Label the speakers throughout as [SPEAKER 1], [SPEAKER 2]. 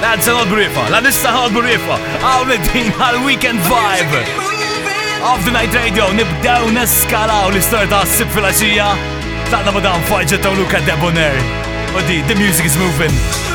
[SPEAKER 1] That's an old La nista old rifa. Għawna din għal-weekend vibe. Of the Night Radio nibdew neskalaw l-istoria ta' s-sib fil-axija. Taqna madam Fajġet ta' Luka Debonair. U di, the music is moving.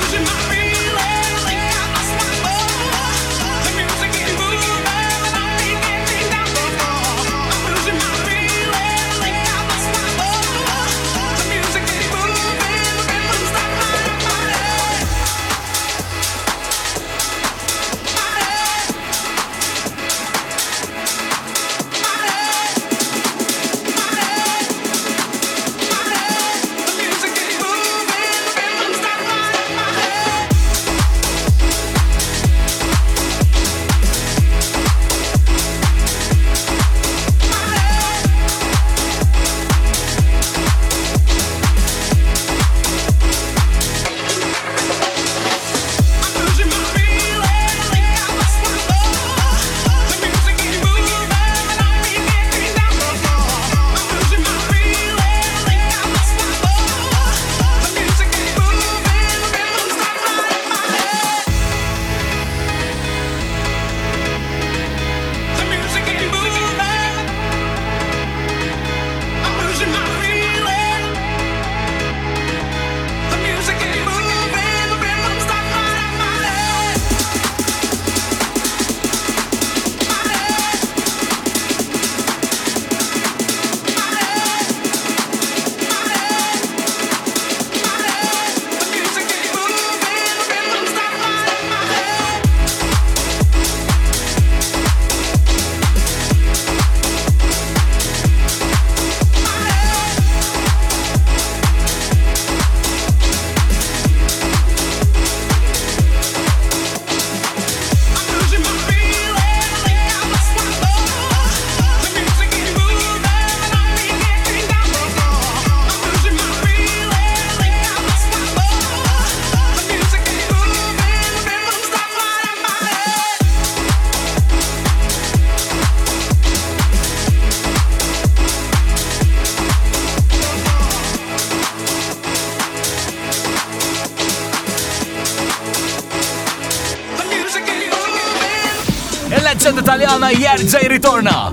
[SPEAKER 1] Taljana ritorna.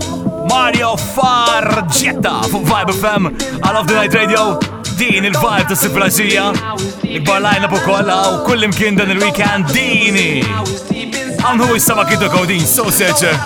[SPEAKER 1] Mario Fargetta fuq Vibe FM għal of the Night Radio. Din il-vibe ta' siplaġija. Ikbar lajna bu kolla u kullim kien dan il-weekend dini. Għanħu jissama kidu kodin, so searcher.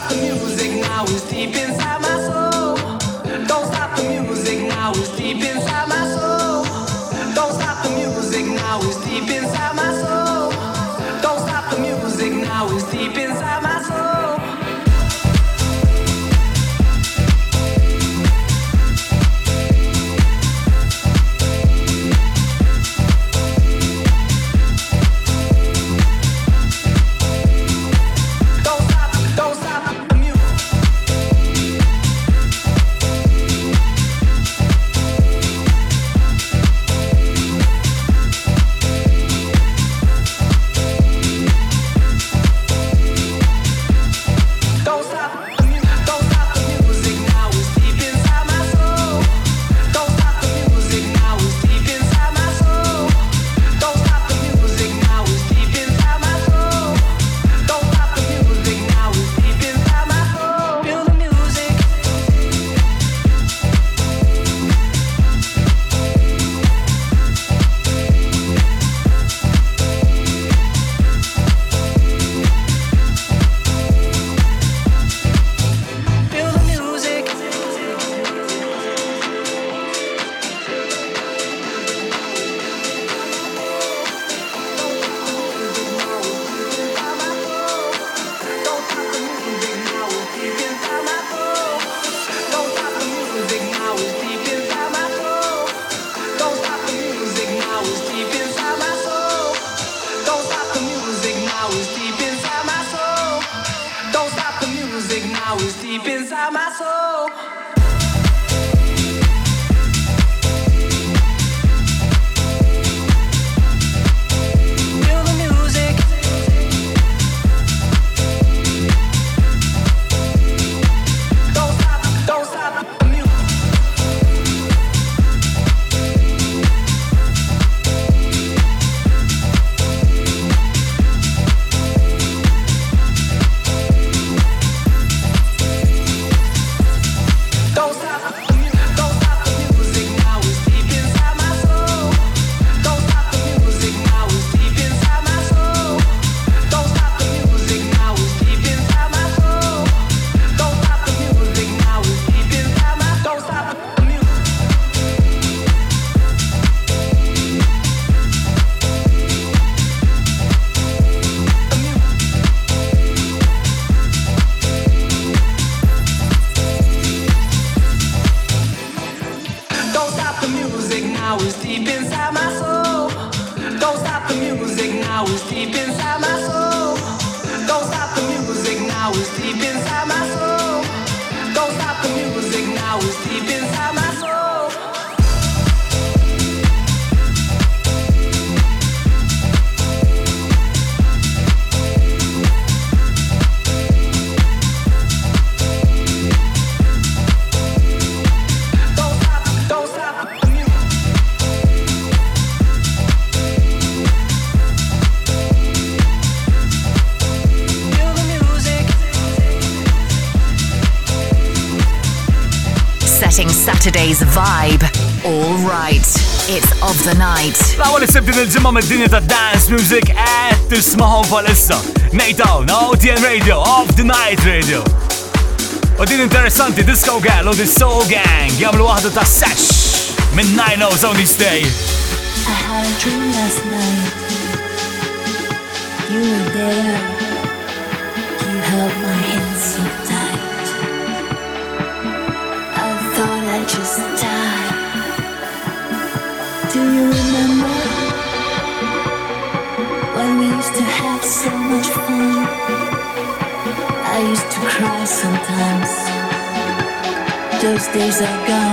[SPEAKER 2] Saturday's vibe. All right, it's of the night.
[SPEAKER 3] La għu li sebdin il-ġimma mid-dinja ta' dance music għed tismaħom palissa. Nejtaw, na OTN Radio, of the night radio. U din interessanti, Disco Gal u The Soul Gang jamlu waħda ta' sesh minn 9 Only Stay.
[SPEAKER 4] I had a dream last night. You were there. Those days are gone.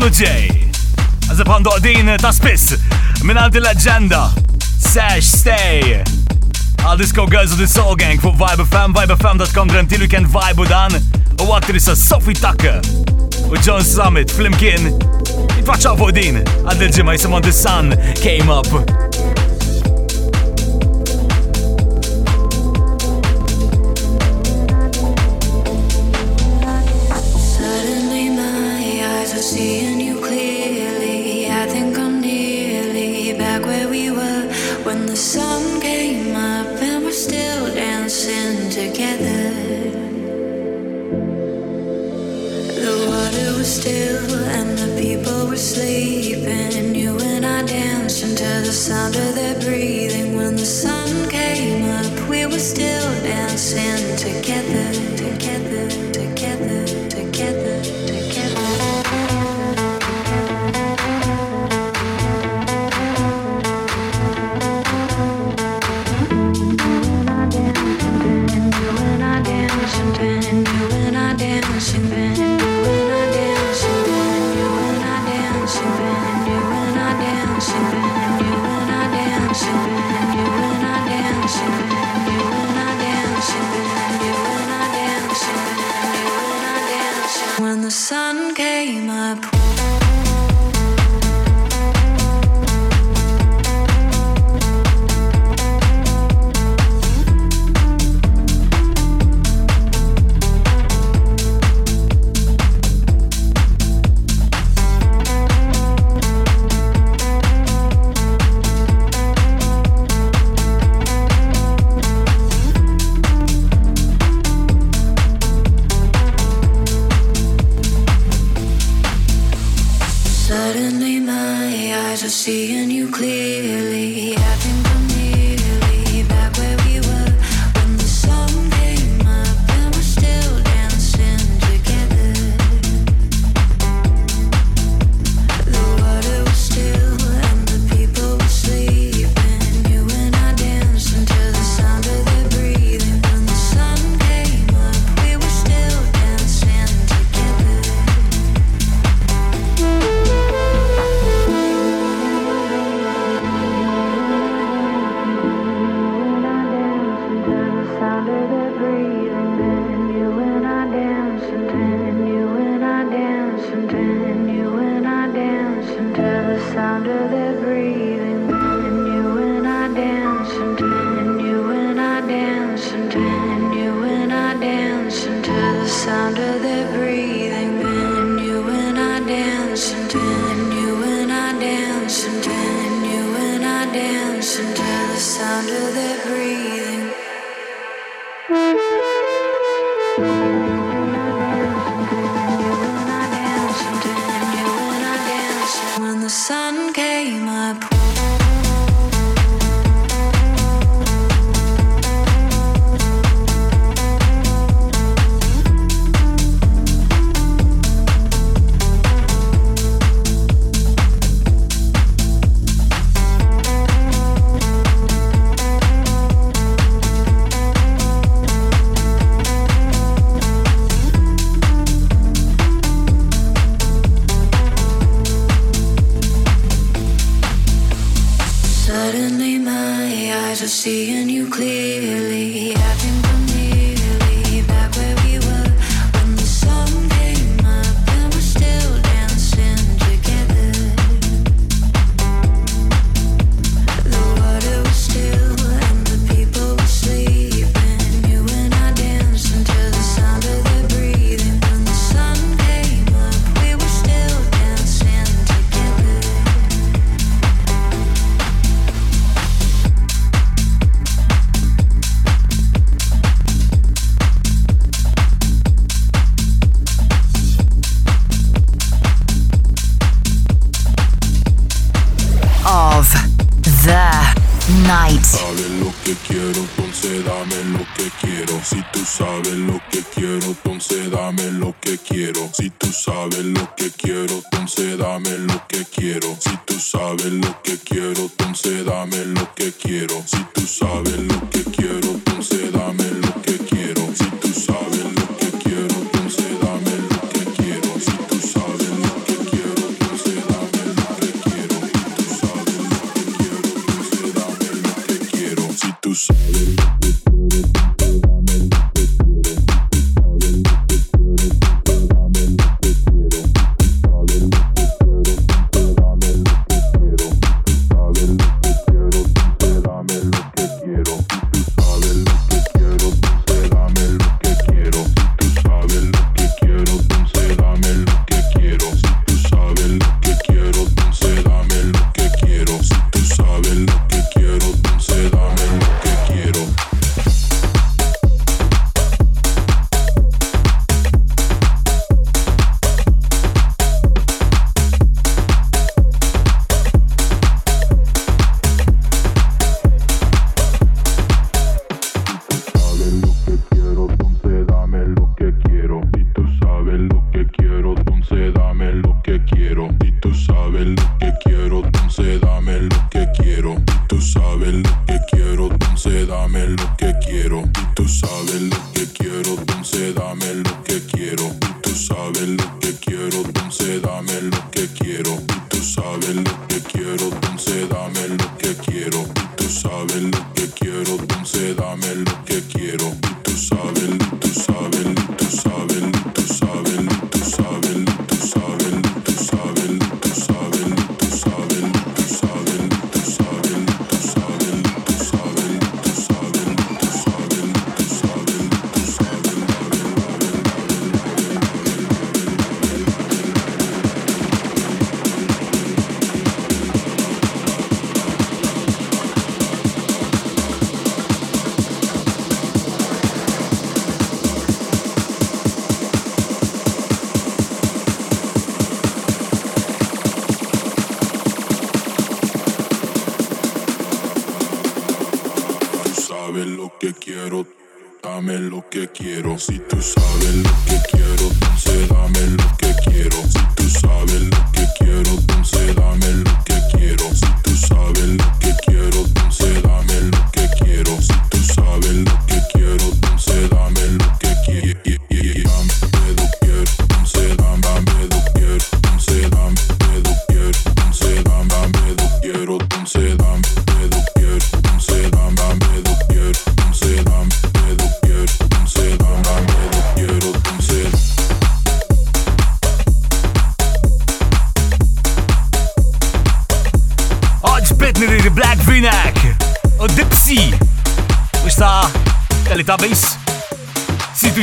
[SPEAKER 3] Oh, għaw xilu ġej. Għazib għandu għadin ta' spiss minn għaldi l-agenda. Sash, stay. Għal Disco Girls of the Soul Gang fuq Vibe FM, vibefm.com grantilu kien vibe u dan. U għaktri sa' Sophie Tucker u John Summit fl-imkien. Jitfaċċaw fuq din. Għal ġimma jisimon The Sun came up.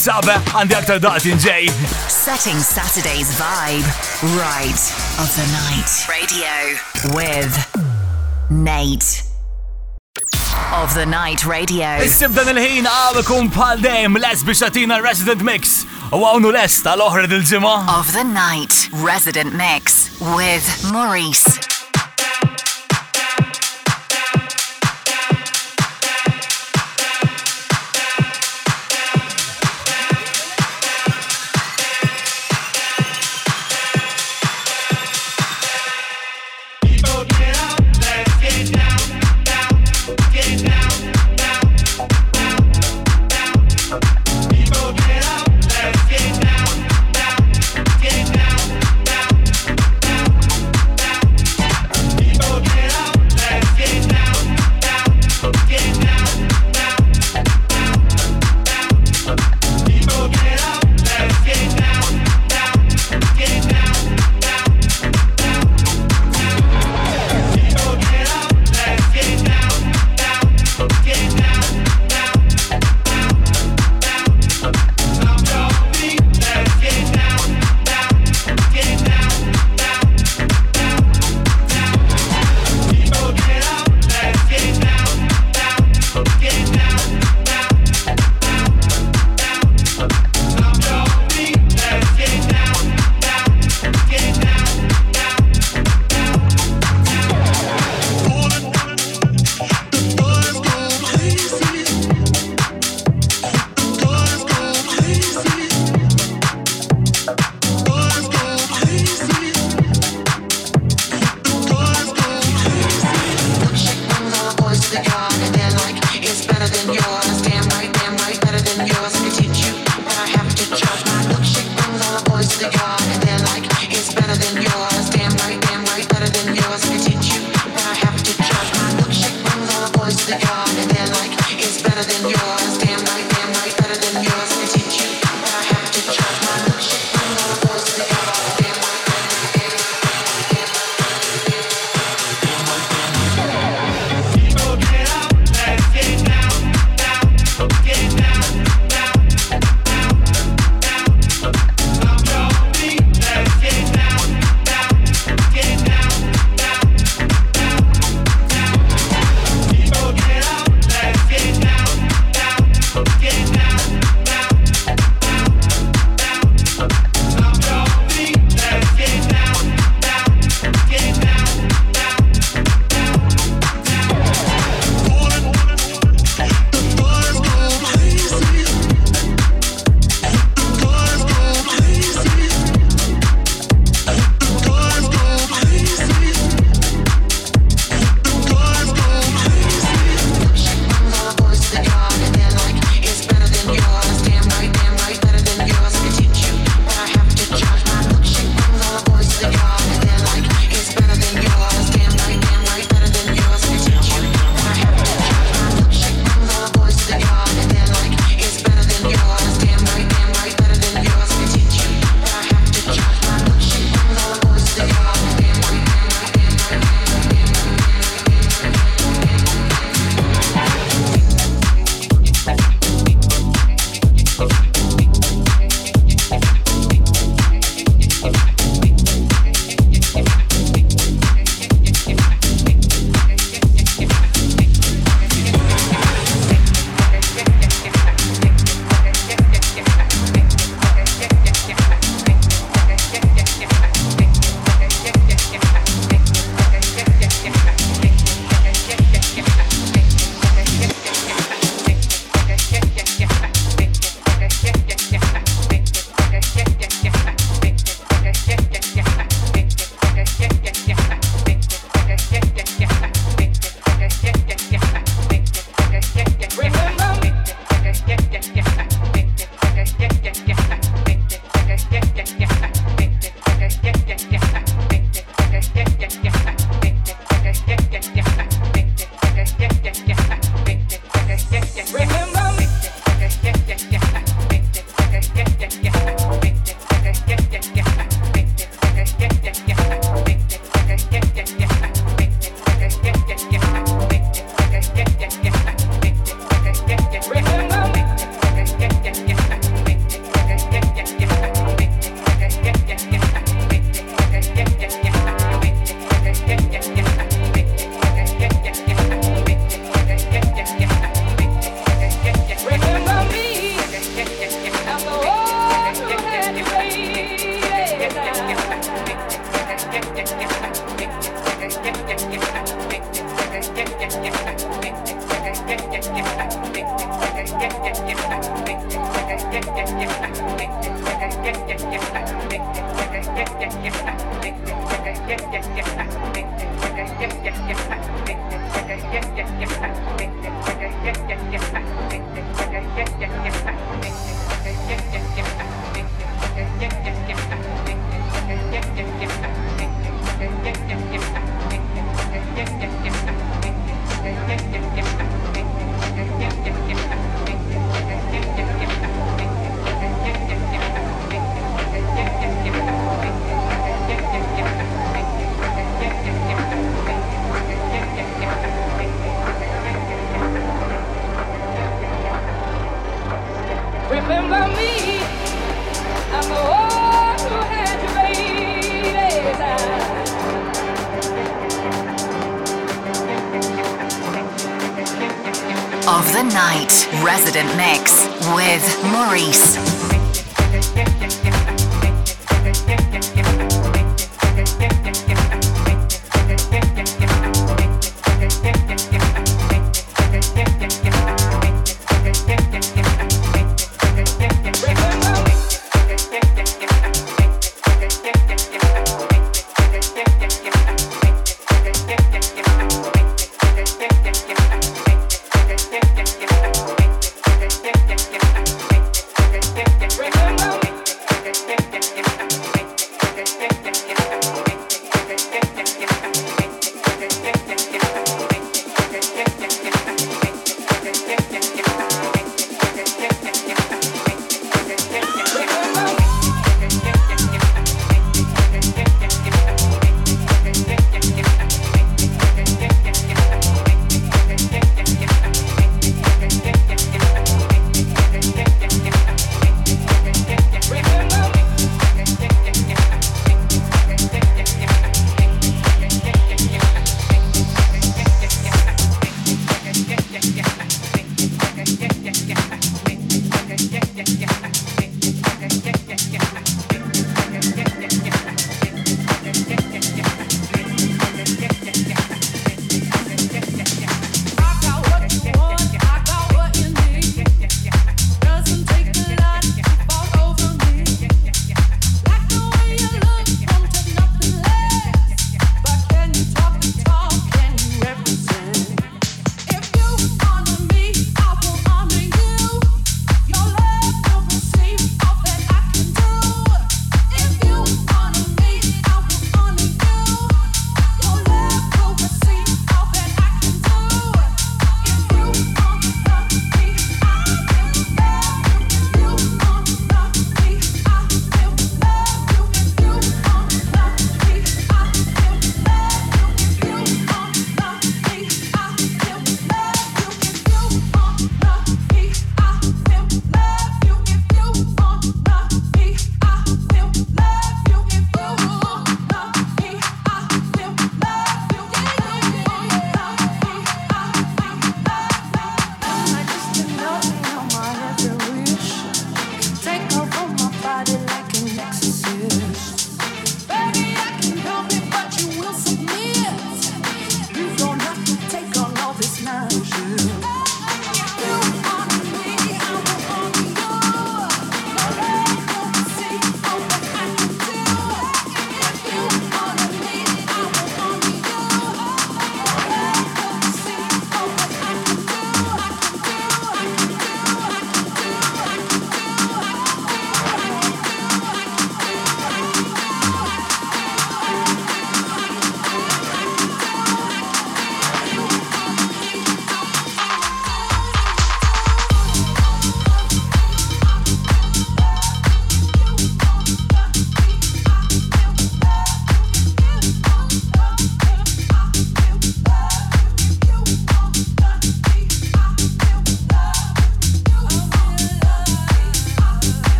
[SPEAKER 5] Sabe għandi aktar daqtin ġej.
[SPEAKER 2] Setting Saturday's vibe right of the night. Radio with Nate. Of the Night Radio.
[SPEAKER 5] Issib dan il-ħin għawikum pal dejjem les biex tatina Resident Mix. U għawnu les tal-oħra dil-ġimma.
[SPEAKER 2] Of the Night Resident Mix with Maurice.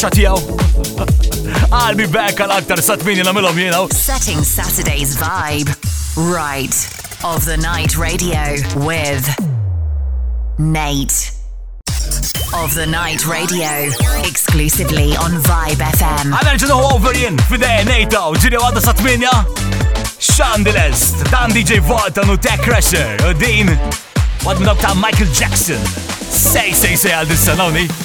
[SPEAKER 6] Dil-ġimma mill-kaxxa tijaw. I'll be back għal aktar satmini namilom jena.
[SPEAKER 2] Setting Saturday's vibe right of the night radio with Nate. Of the Night Radio, exclusively on Vibe FM.
[SPEAKER 6] Għana ġinu overin, fidej Nate, ġiri għadda satminja. Shandilest, dan DJ Volta u Tech Crasher, u din What ta' Michael Jackson. Say, say, say għal dis-sanoni.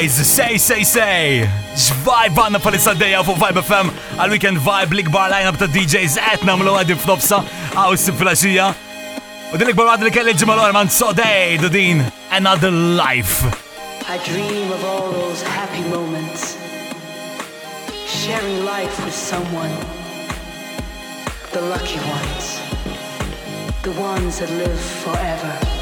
[SPEAKER 5] Dies, say, say, say. X'vibe għanna palissa d-dejja fuq Vibe FM għal-weekend vibe l-ikbar line-up ta' DJs qed namlu għaddi f'nofsa għaw s-sib U din l-ikbar għaddi li kelli ġimal man. Sodej din Another Life.
[SPEAKER 7] I dream of all those happy moments. Sharing life with someone. The lucky ones. The ones that live forever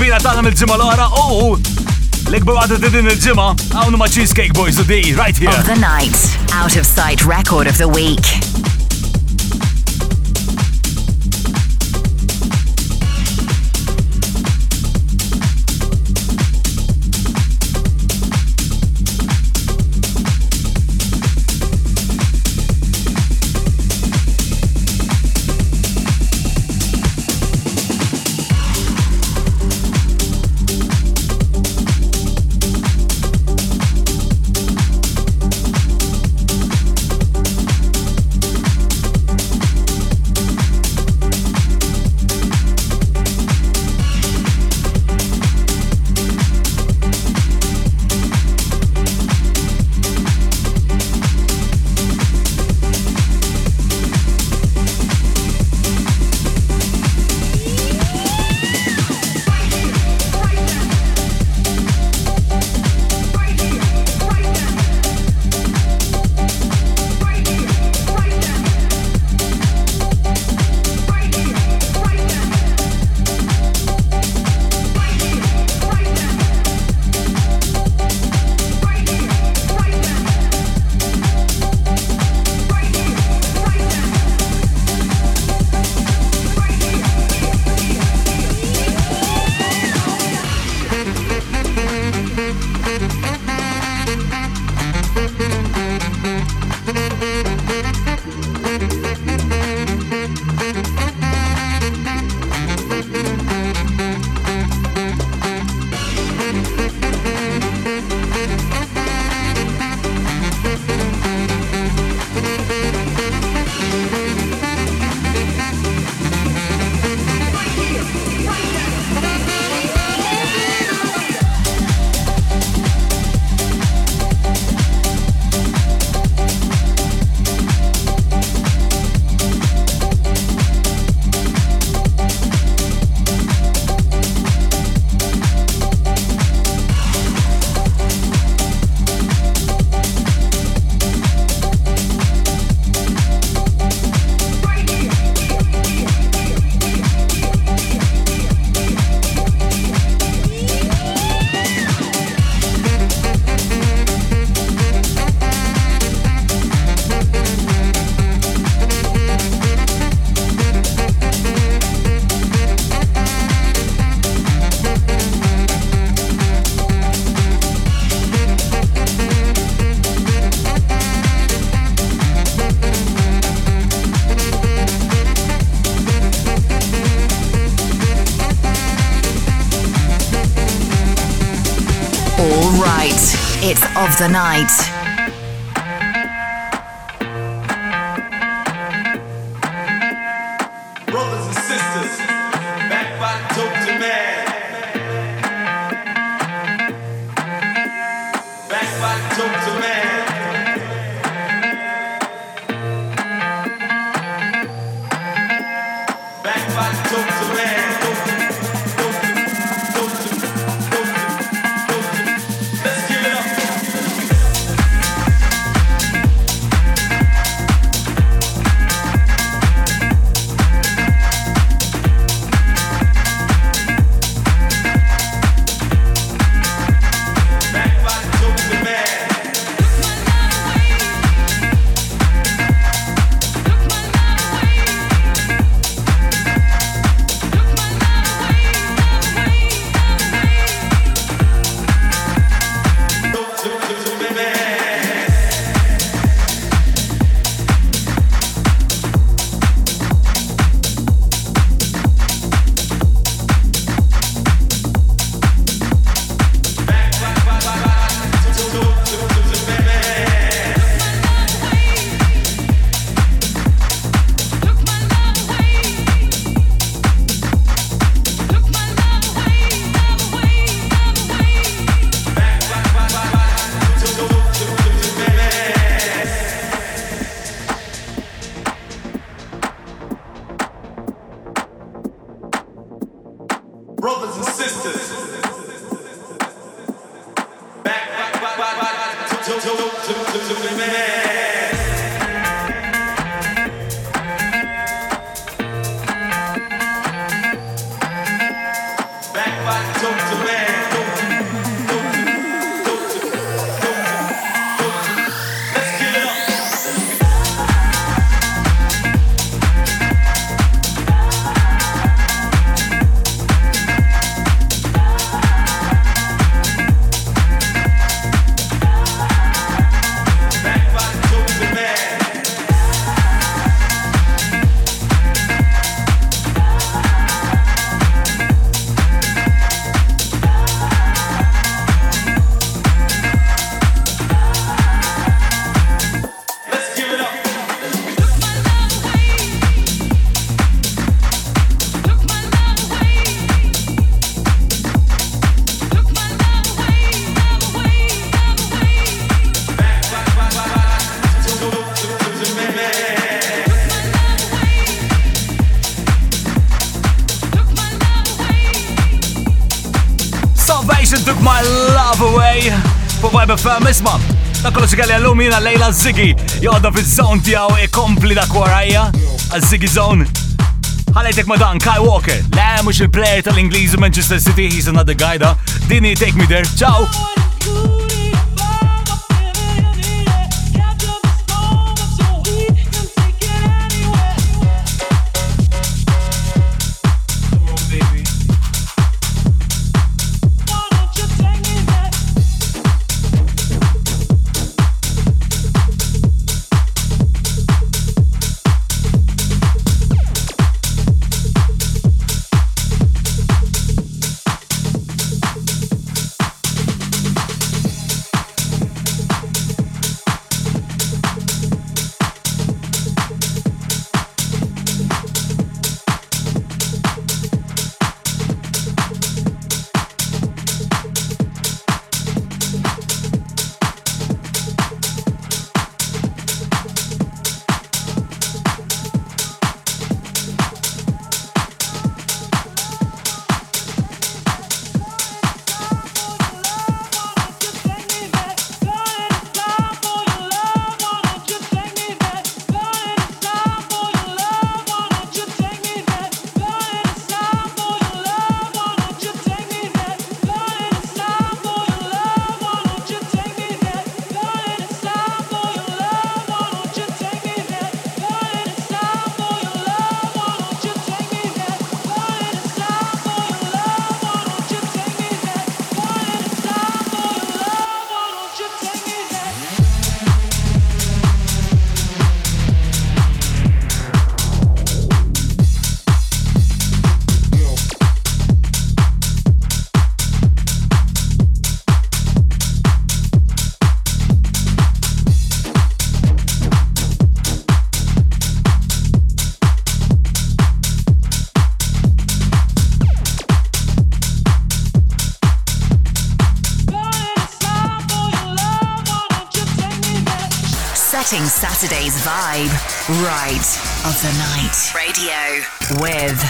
[SPEAKER 5] kbira tagħna mill-ġimgħa l-oħra u l-ikbar għadda din il-ġimgħa hawn ma' Cheesecake Boys u di right here.
[SPEAKER 2] Of the night, out of sight record of the week. The night.
[SPEAKER 1] Iva, FM, isma. Da kollox għalli għallum jina Lejla Ziggy, jgħodda fil-zon tijaw ikompli da kwarajja, għal-Ziggy Zone. Għalajtek ma dan, Kai Walker, le mux il-player tal-Ingliż Manchester City, he's another guy da. Dini, take me there, ciao!
[SPEAKER 2] Saturday's vibe. Right of the night. Radio with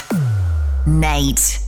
[SPEAKER 2] Nate.